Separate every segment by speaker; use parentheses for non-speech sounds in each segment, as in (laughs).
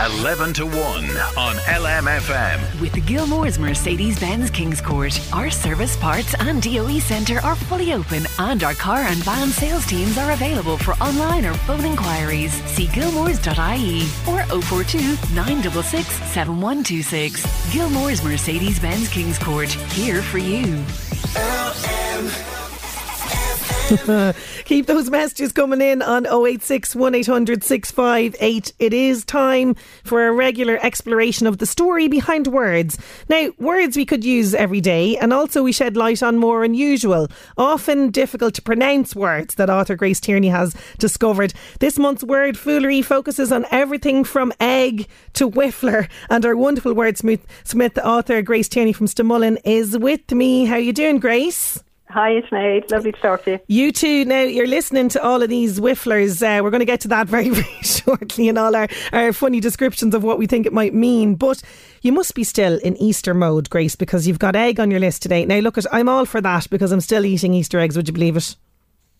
Speaker 1: 11 to 1 on LMFM.
Speaker 2: With the Gilmore's Mercedes Benz Kingscourt, our service parts and DOE centre are fully open and our car and van sales teams are available for online or phone inquiries. See gilmores.ie or 042 966 7126. Gilmore's Mercedes Benz Kingscourt, here for you. (laughs)
Speaker 3: Keep those messages coming in on 086 1800 658. It is time for a regular exploration of the story behind words. Now, words we could use every day, and also we shed light on more unusual, often difficult to pronounce words that author Grace Tierney has discovered. This month's word foolery focuses on everything from egg to whiffler, and our wonderful wordsmith Smith author Grace Tierney from Stamullen is with me. How are you doing, Grace?
Speaker 4: Hi, Sinead. Lovely to talk to you.
Speaker 3: You too. Now, you're listening to all of these whifflers. Uh, we're going to get to that (laughs) very, very shortly and all our, our funny descriptions of what we think it might mean. But you must be still in Easter mode, Grace, because you've got egg on your list today. Now, look, at, I'm all for that because I'm still eating Easter eggs. Would you believe it?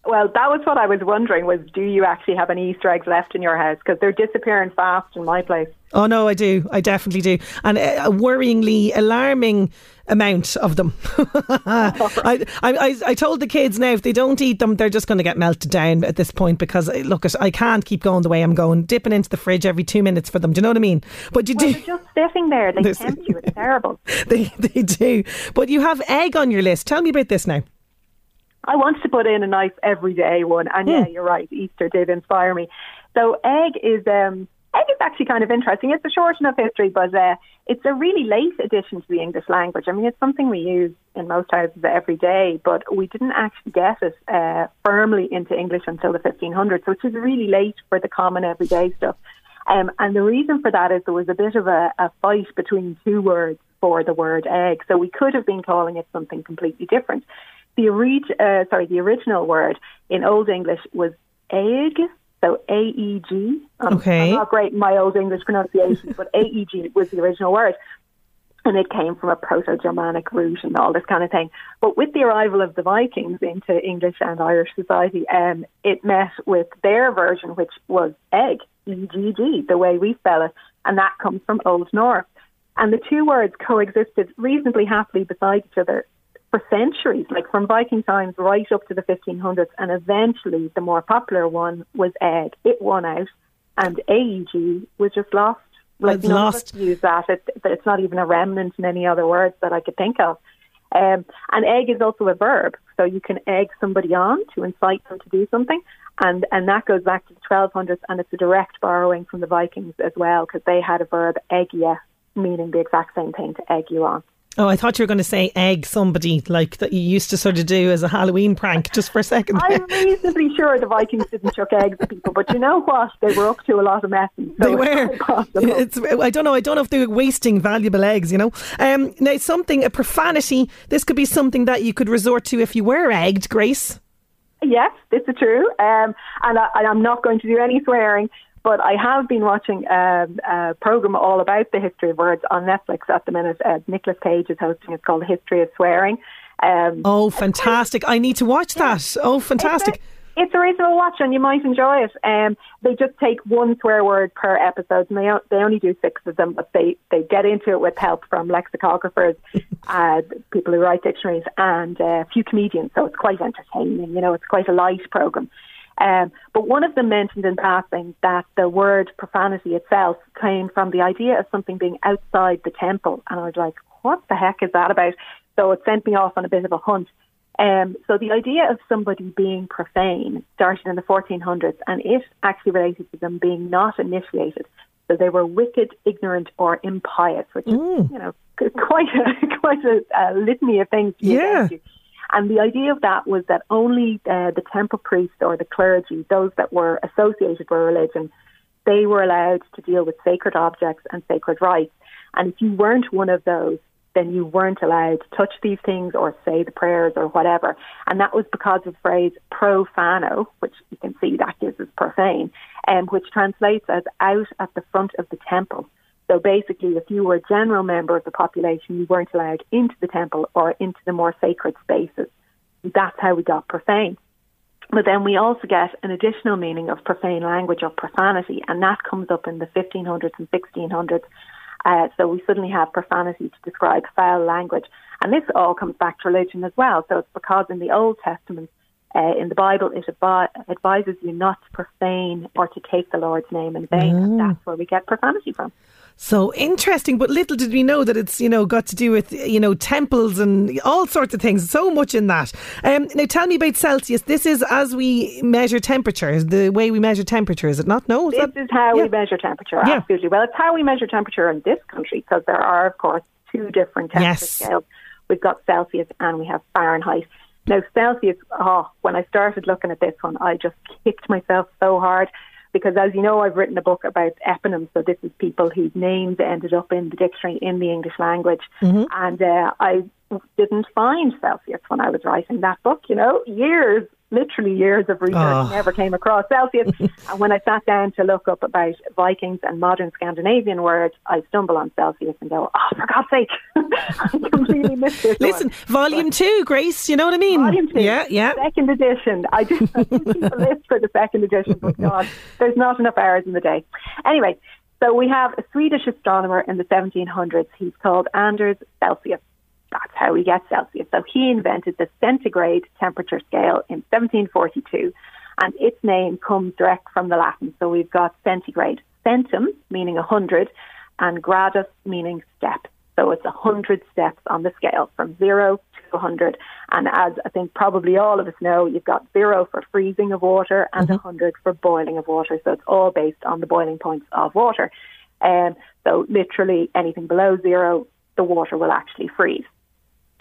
Speaker 4: Well, that was what I was wondering was do you actually have any Easter eggs left in your house? Because they're disappearing fast in my place.
Speaker 3: Oh, no, I do. I definitely do. And uh, a worryingly alarming amount of them. (laughs) I, I, I told the kids now if they don't eat them, they're just going to get melted down at this point because uh, look, I can't keep going the way I'm going, dipping into the fridge every two minutes for them. Do you know what I mean?
Speaker 4: But you well, do. They're just sitting there. They (laughs) tempt you. It's terrible. (laughs)
Speaker 3: they they do. But you have egg on your list. Tell me about this now.
Speaker 4: I wanted to put in a nice everyday one, and yeah, hmm. you're right. Easter did inspire me. So egg is um, egg is actually kind of interesting. It's a short enough history, but uh, it's a really late addition to the English language. I mean, it's something we use in most houses every day, but we didn't actually get it uh, firmly into English until the 1500s, which is really late for the common everyday stuff. Um, and the reason for that is there was a bit of a, a fight between two words for the word egg. So we could have been calling it something completely different. The, orig- uh, sorry, the original word in Old English was egg, so A E G. Um,
Speaker 3: okay.
Speaker 4: I'm not great in my Old English pronunciation, but (laughs) A E G was the original word. And it came from a Proto Germanic root and all this kind of thing. But with the arrival of the Vikings into English and Irish society, um, it met with their version, which was egg, E G G, the way we spell it. And that comes from Old Norse. And the two words coexisted reasonably happily beside each other for centuries, like from Viking times right up to the 1500s, and eventually the more popular one was egg. It won out, and AEG was just lost.
Speaker 3: Like it's lost.
Speaker 4: Use that. It, it's not even a remnant in any other words that I could think of. Um, and egg is also a verb, so you can egg somebody on to incite them to do something, and and that goes back to the 1200s, and it's a direct borrowing from the Vikings as well, because they had a verb egg meaning the exact same thing to egg you on.
Speaker 3: Oh, I thought you were going to say egg somebody like that you used to sort of do as a Halloween prank just for a second.
Speaker 4: I'm reasonably sure the Vikings didn't chuck eggs at people, but you know what? They were up to a lot of messing. So
Speaker 3: they were. It's, I don't know. I don't know if they were wasting valuable eggs, you know. Um, now, something, a profanity, this could be something that you could resort to if you were egged, Grace.
Speaker 4: Yes, this is true. Um, and I, I'm not going to do any swearing, but I have been watching um, a program all about the history of words on Netflix at the minute. Uh, Nicolas Cage is hosting. It. It's called The History of Swearing.
Speaker 3: Um, oh, fantastic! I need to watch that. Oh, fantastic!
Speaker 4: It's a, it's a reasonable watch, and you might enjoy it. Um, they just take one swear word per episode, and they they only do six of them, but they they get into it with help from lexicographers, (laughs) uh, people who write dictionaries, and uh, a few comedians. So it's quite entertaining. You know, it's quite a light program. Um, but one of them mentioned in passing that the word profanity itself came from the idea of something being outside the temple. And I was like, what the heck is that about? So it sent me off on a bit of a hunt. Um, so the idea of somebody being profane started in the 1400s, and it actually related to them being not initiated. So they were wicked, ignorant, or impious, which mm. is, you know, (laughs) quite a, quite a, a litany of things.
Speaker 3: yeah.
Speaker 4: And the idea of that was that only uh, the temple priests or the clergy, those that were associated with religion, they were allowed to deal with sacred objects and sacred rites. And if you weren't one of those, then you weren't allowed to touch these things or say the prayers or whatever. And that was because of the phrase profano, which you can see that gives us profane, um, which translates as out at the front of the temple. So basically, if you were a general member of the population, you weren't allowed into the temple or into the more sacred spaces. That's how we got profane. But then we also get an additional meaning of profane language or profanity, and that comes up in the 1500s and 1600s. Uh, so we suddenly have profanity to describe foul language. And this all comes back to religion as well. So it's because in the Old Testament, uh, in the Bible, it advi- advises you not to profane or to take the Lord's name in vain. Mm. That's where we get profanity from.
Speaker 3: So interesting, but little did we know that it's you know got to do with you know temples and all sorts of things. So much in that. Um, now tell me about Celsius. This is as we measure temperature. The way we measure temperature, is it not? No,
Speaker 4: is this that, is how yeah. we measure temperature. Yeah. Absolutely. Well, it's how we measure temperature in this country because there are, of course, two different temperature yes. scales. We've got Celsius and we have Fahrenheit. Now Celsius. Oh, when I started looking at this one, I just kicked myself so hard because as you know, I've written a book about eponyms. So this is people whose names ended up in the dictionary in the English language. Mm-hmm. And uh, I didn't find Celsius when I was writing that book, you know, years literally years of research, oh. never came across Celsius. (laughs) and when I sat down to look up about Vikings and modern Scandinavian words, I stumble on Celsius and go, oh, for God's sake, (laughs) I completely missed this.
Speaker 3: Listen,
Speaker 4: one.
Speaker 3: volume but, two, Grace, you know what I mean?
Speaker 4: Volume two.
Speaker 3: Yeah, yeah.
Speaker 4: Second edition. I did, I did keep a list for the second edition, but (laughs) God, there's not enough hours in the day. Anyway, so we have a Swedish astronomer in the 1700s. He's called Anders Celsius. That's how we get Celsius. So he invented the centigrade temperature scale in 1742, and its name comes direct from the Latin. So we've got centigrade, centum meaning 100, and gradus meaning step. So it's 100 steps on the scale from zero to 100. And as I think probably all of us know, you've got zero for freezing of water and mm-hmm. 100 for boiling of water. So it's all based on the boiling points of water. Um, so literally anything below zero, the water will actually freeze.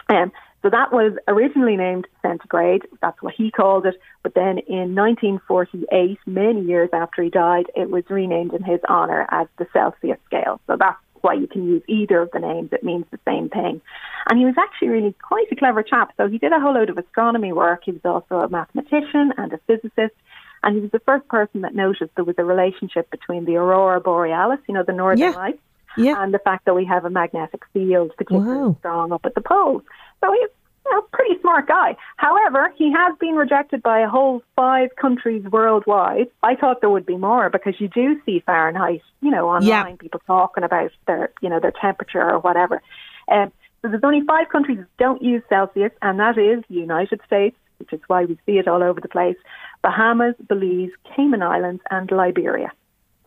Speaker 4: Um, so that was originally named centigrade. That's what he called it. But then in 1948, many years after he died, it was renamed in his honour as the Celsius scale. So that's why you can use either of the names. It means the same thing. And he was actually really quite a clever chap. So he did a whole load of astronomy work. He was also a mathematician and a physicist. And he was the first person that noticed there was a relationship between the aurora borealis, you know, the northern yeah. lights, yeah. and the fact that we have a magnetic field particularly wow. strong up at the poles. So he's a pretty smart guy. However, he has been rejected by a whole five countries worldwide. I thought there would be more because you do see Fahrenheit, you know, online, yeah. people talking about their, you know, their temperature or whatever. Um, so there's only five countries that don't use Celsius, and that is the United States, which is why we see it all over the place, Bahamas, Belize, Cayman Islands, and Liberia.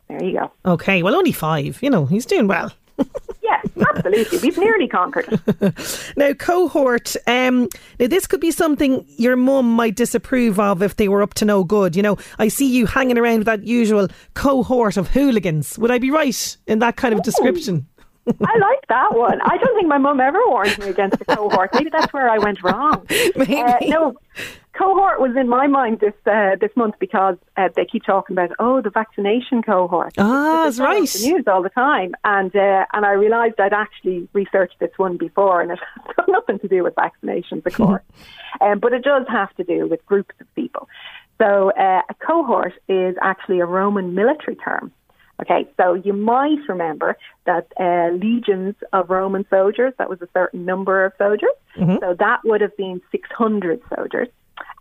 Speaker 4: There you go.
Speaker 3: Okay, well, only five. You know, he's doing well.
Speaker 4: yeah, absolutely. We've nearly conquered. (laughs)
Speaker 3: now, cohort. Um, now, this could be something your mum might disapprove of if they were up to no good. You know, I see you hanging around with that usual cohort of hooligans. Would I be right in that kind of description?
Speaker 4: I like that one. I don't think my mum ever warned me against the cohort. Maybe that's where I went wrong. (laughs)
Speaker 3: Maybe. Uh,
Speaker 4: no, cohort was in my mind this uh, this month because uh, they keep talking about oh the vaccination cohort.
Speaker 3: Ah, that's right.
Speaker 4: In the news all the time, and uh, and I realised I'd actually researched this one before, and it (laughs) has nothing to do with vaccinations, (laughs) of course, um, but it does have to do with groups of people. So uh, a cohort is actually a Roman military term. Okay, so you might remember that uh, legions of Roman soldiers, that was a certain number of soldiers. Mm-hmm. So that would have been 600 soldiers.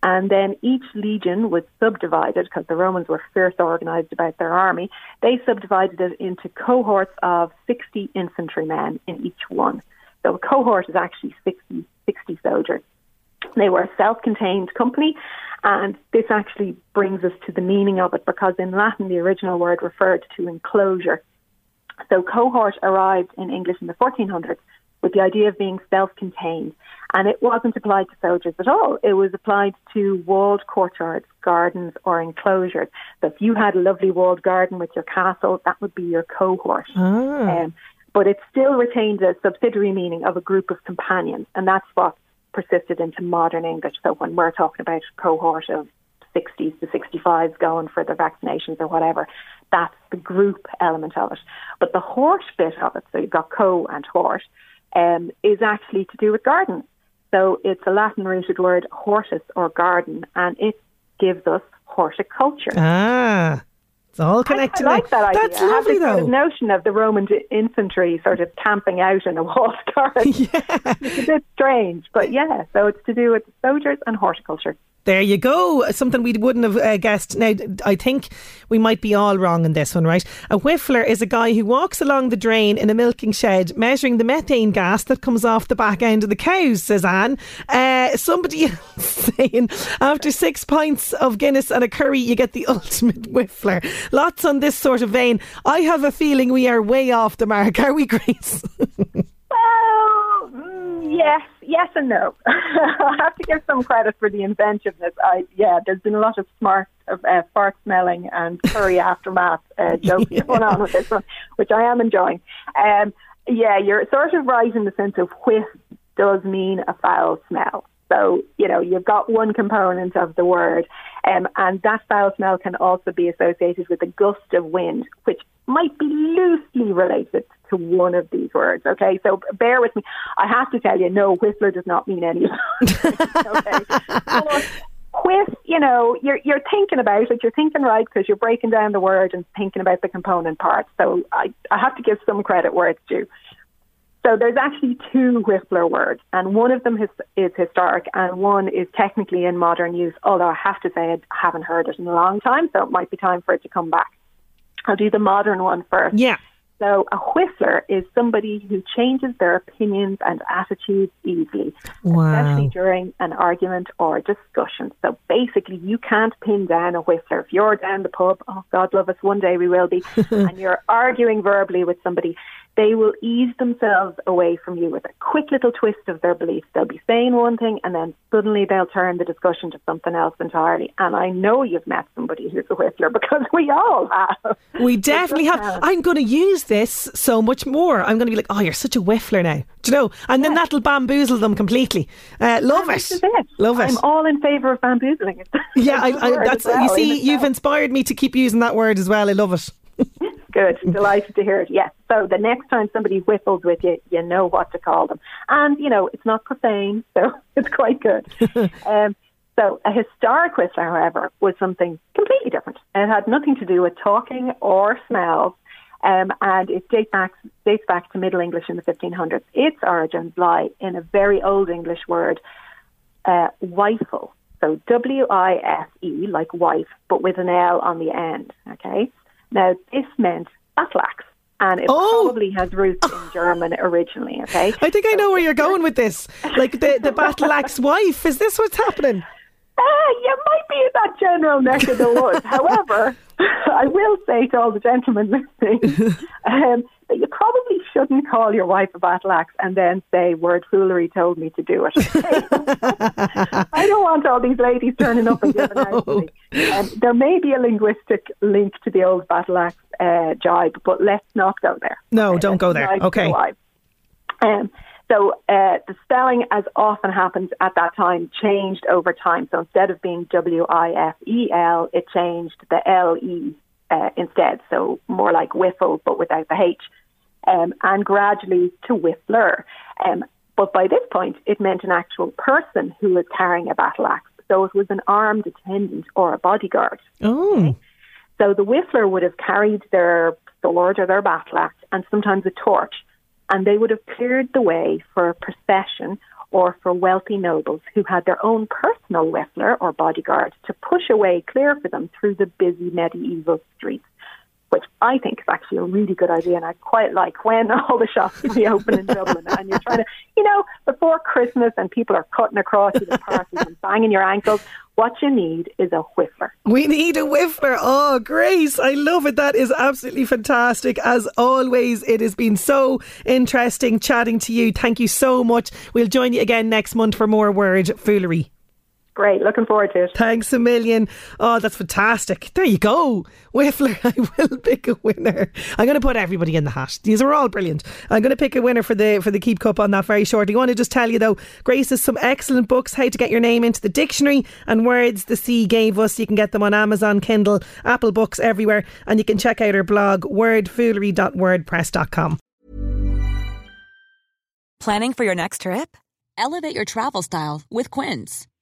Speaker 4: And then each legion was subdivided because the Romans were fierce organized about their army. They subdivided it into cohorts of 60 infantrymen in each one. So a cohort is actually 60, 60 soldiers. They were a self contained company And this actually brings us to the meaning of it because in Latin, the original word referred to enclosure. So cohort arrived in English in the 1400s with the idea of being self-contained. And it wasn't applied to soldiers at all. It was applied to walled courtyards, gardens, or enclosures. So if you had a lovely walled garden with your castle, that would be your cohort.
Speaker 3: Ah.
Speaker 4: Um, but it still retained a subsidiary meaning of a group of companions, and that's what persisted into modern English. So when we're talking about cohort of 60s to 65s going for their vaccinations or whatever, that's the group element of it. But the hort bit of it, so you've got co and hort, um, is actually to do with gardens. So it's a Latin rooted word, hortus or garden, and it gives us horticulture.
Speaker 3: Ah. It's all connected.
Speaker 4: I, I like that idea.
Speaker 3: That's
Speaker 4: I
Speaker 3: lovely,
Speaker 4: this sort
Speaker 3: though.
Speaker 4: of notion of the Roman infantry sort of camping out in a (laughs) walled garden. (laughs)
Speaker 3: yeah.
Speaker 4: It's a bit strange, but yeah. So it's to do with soldiers and horticulture.
Speaker 3: There you go. Something we wouldn't have uh, guessed. Now, I think we might be all wrong in this one, right? A whiffler is a guy who walks along the drain in a milking shed measuring the methane gas that comes off the back end of the cows, says Anne. Uh, somebody (laughs) saying after six pints of Guinness and a curry, you get the (laughs) ultimate whiffler. Lots on this sort of vein. I have a feeling we are way off the mark. Are we, Grace? (laughs)
Speaker 4: Well, mm, yes, yes and no. (laughs) I have to give some credit for the inventiveness. I yeah, there's been a lot of smart of uh, fart smelling and curry (laughs) aftermath uh, jokes going on with this one, which I am enjoying. Um, yeah, you're sort of right in the sense of whiff does mean a foul smell. So, you know, you've got one component of the word, um, and that foul smell can also be associated with a gust of wind, which might be loosely related to one of these words. Okay, so bear with me. I have to tell you, no, whiffler does not mean any of those. (laughs) whiff, you know, you're you're thinking about it. You're thinking right because you're breaking down the word and thinking about the component parts. So I I have to give some credit where it's due. So there's actually two whiffler words, and one of them is, is historic, and one is technically in modern use. Although I have to say I haven't heard it in a long time, so it might be time for it to come back. I'll do the modern one first.
Speaker 3: yeah.
Speaker 4: So a whiffler is somebody who changes their opinions and attitudes easily,
Speaker 3: Wow.
Speaker 4: especially during an argument or a discussion. So basically, you can't pin down a whiffler. If you're down the pub, oh God love us, one day we will be, (laughs) and you're arguing verbally with somebody, they will ease themselves away from you with a quick little twist of their beliefs. They'll be saying one thing and then suddenly they'll turn the discussion to something else entirely. And I know you've met somebody who's a whiffler (laughs) because we all have.
Speaker 3: We definitely have.
Speaker 4: have.
Speaker 3: I'm going to use this so much more. I'm going to be like, oh, you're such a whiffler now. Do you know? And then that'll bamboozle them completely. Uh, love it.
Speaker 4: it.
Speaker 3: Love it.
Speaker 4: I'm all in favour of bamboozling. (laughs)
Speaker 3: Yeah, I, I, that's
Speaker 4: well,
Speaker 3: you see, you've inspired me to keep using that word as well. I love it.
Speaker 4: Good. Delighted to hear it. Yes. So the next time somebody whiffles with you, you know what to call them. And, you know, it's not profane, so (laughs) it's quite good. (laughs) um, so a historic whiffler, however, was something completely different. It had nothing to do with talking or smells. Um, and it dates back, dates back to Middle English in the 1500s. Its origins lie in a very old English word, uh, wifel. So W I F E, like wife, but with an L on the end. Okay. Now, this meant battle axe, and it
Speaker 3: Oh!
Speaker 4: probably has roots in German originally. Okay.
Speaker 3: I think I know where you're going with this. (laughs) Like the, the battle axe wife. Is this what's happening?
Speaker 4: Uh, you might be in that general neck of the woods. (laughs) However, (laughs) I will say to all the gentlemen (laughs) listening um, that you probably shouldn't call your wife a battle axe and then say word foolery told me to do it. (laughs) I don't want all these ladies turning up and giving out to me. Um, there may be a linguistic link to the old battle axe uh, jibe, but let's not go there.
Speaker 3: No, don't go there. Okay.
Speaker 4: Um, so uh, the spelling, as often happens at that time, changed over time. So instead of being W I F E L, it changed the L E uh, instead. So more like whiffle, but without the H, um, and gradually to whiffler. Um, but by this point, it meant an actual person who was carrying a battle axe. So it was an armed attendant or a bodyguard.
Speaker 3: Oh.
Speaker 4: So the whiffler would have carried their sword or their battle axe and sometimes a torch, and they would have cleared the way for a procession or for wealthy nobles who had their own personal whiffler or bodyguard to push a way clear for them through the busy medieval streets. Which I think is actually a really good idea, and I quite like when (laughs) all the shops reopen in Dublin, and you're trying to, you know, before Christmas, and people are cutting across you the parcels and banging your ankles. What you need is a whiffler.
Speaker 3: We need a whiffler. Oh, Grace, I love it. That is absolutely fantastic. As always, it has been so interesting chatting to you. Thank you so much. We'll join you again next month for more word foolery.
Speaker 4: Great, looking forward to it.
Speaker 3: Thanks a million. Oh, that's fantastic. There you go. Whiffler, (laughs) I will pick a winner. I'm going to put everybody in the hat. These are all brilliant. I'm going to pick a winner for the for the Keep Cup on that very shortly. I want to just tell you though, Grace has some excellent books, how to get your name into the dictionary and words the sea gave us. You can get them on Amazon, Kindle, Apple Books, everywhere. And you can check out her blog, wordfoolery.wordpress.com.
Speaker 5: Planning for your next trip? Elevate your travel style with Quince.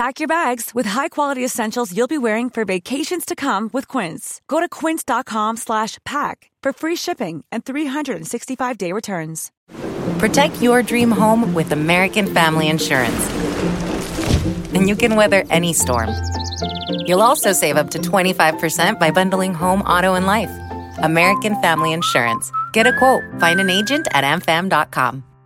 Speaker 5: Pack your bags with high-quality essentials you'll be wearing for vacations to come with Quince. Go to quince.com/pack for free shipping and 365-day returns.
Speaker 6: Protect your dream home with American Family Insurance. And you can weather any storm. You'll also save up to 25% by bundling home, auto, and life. American Family Insurance. Get a quote. Find an agent at amfam.com.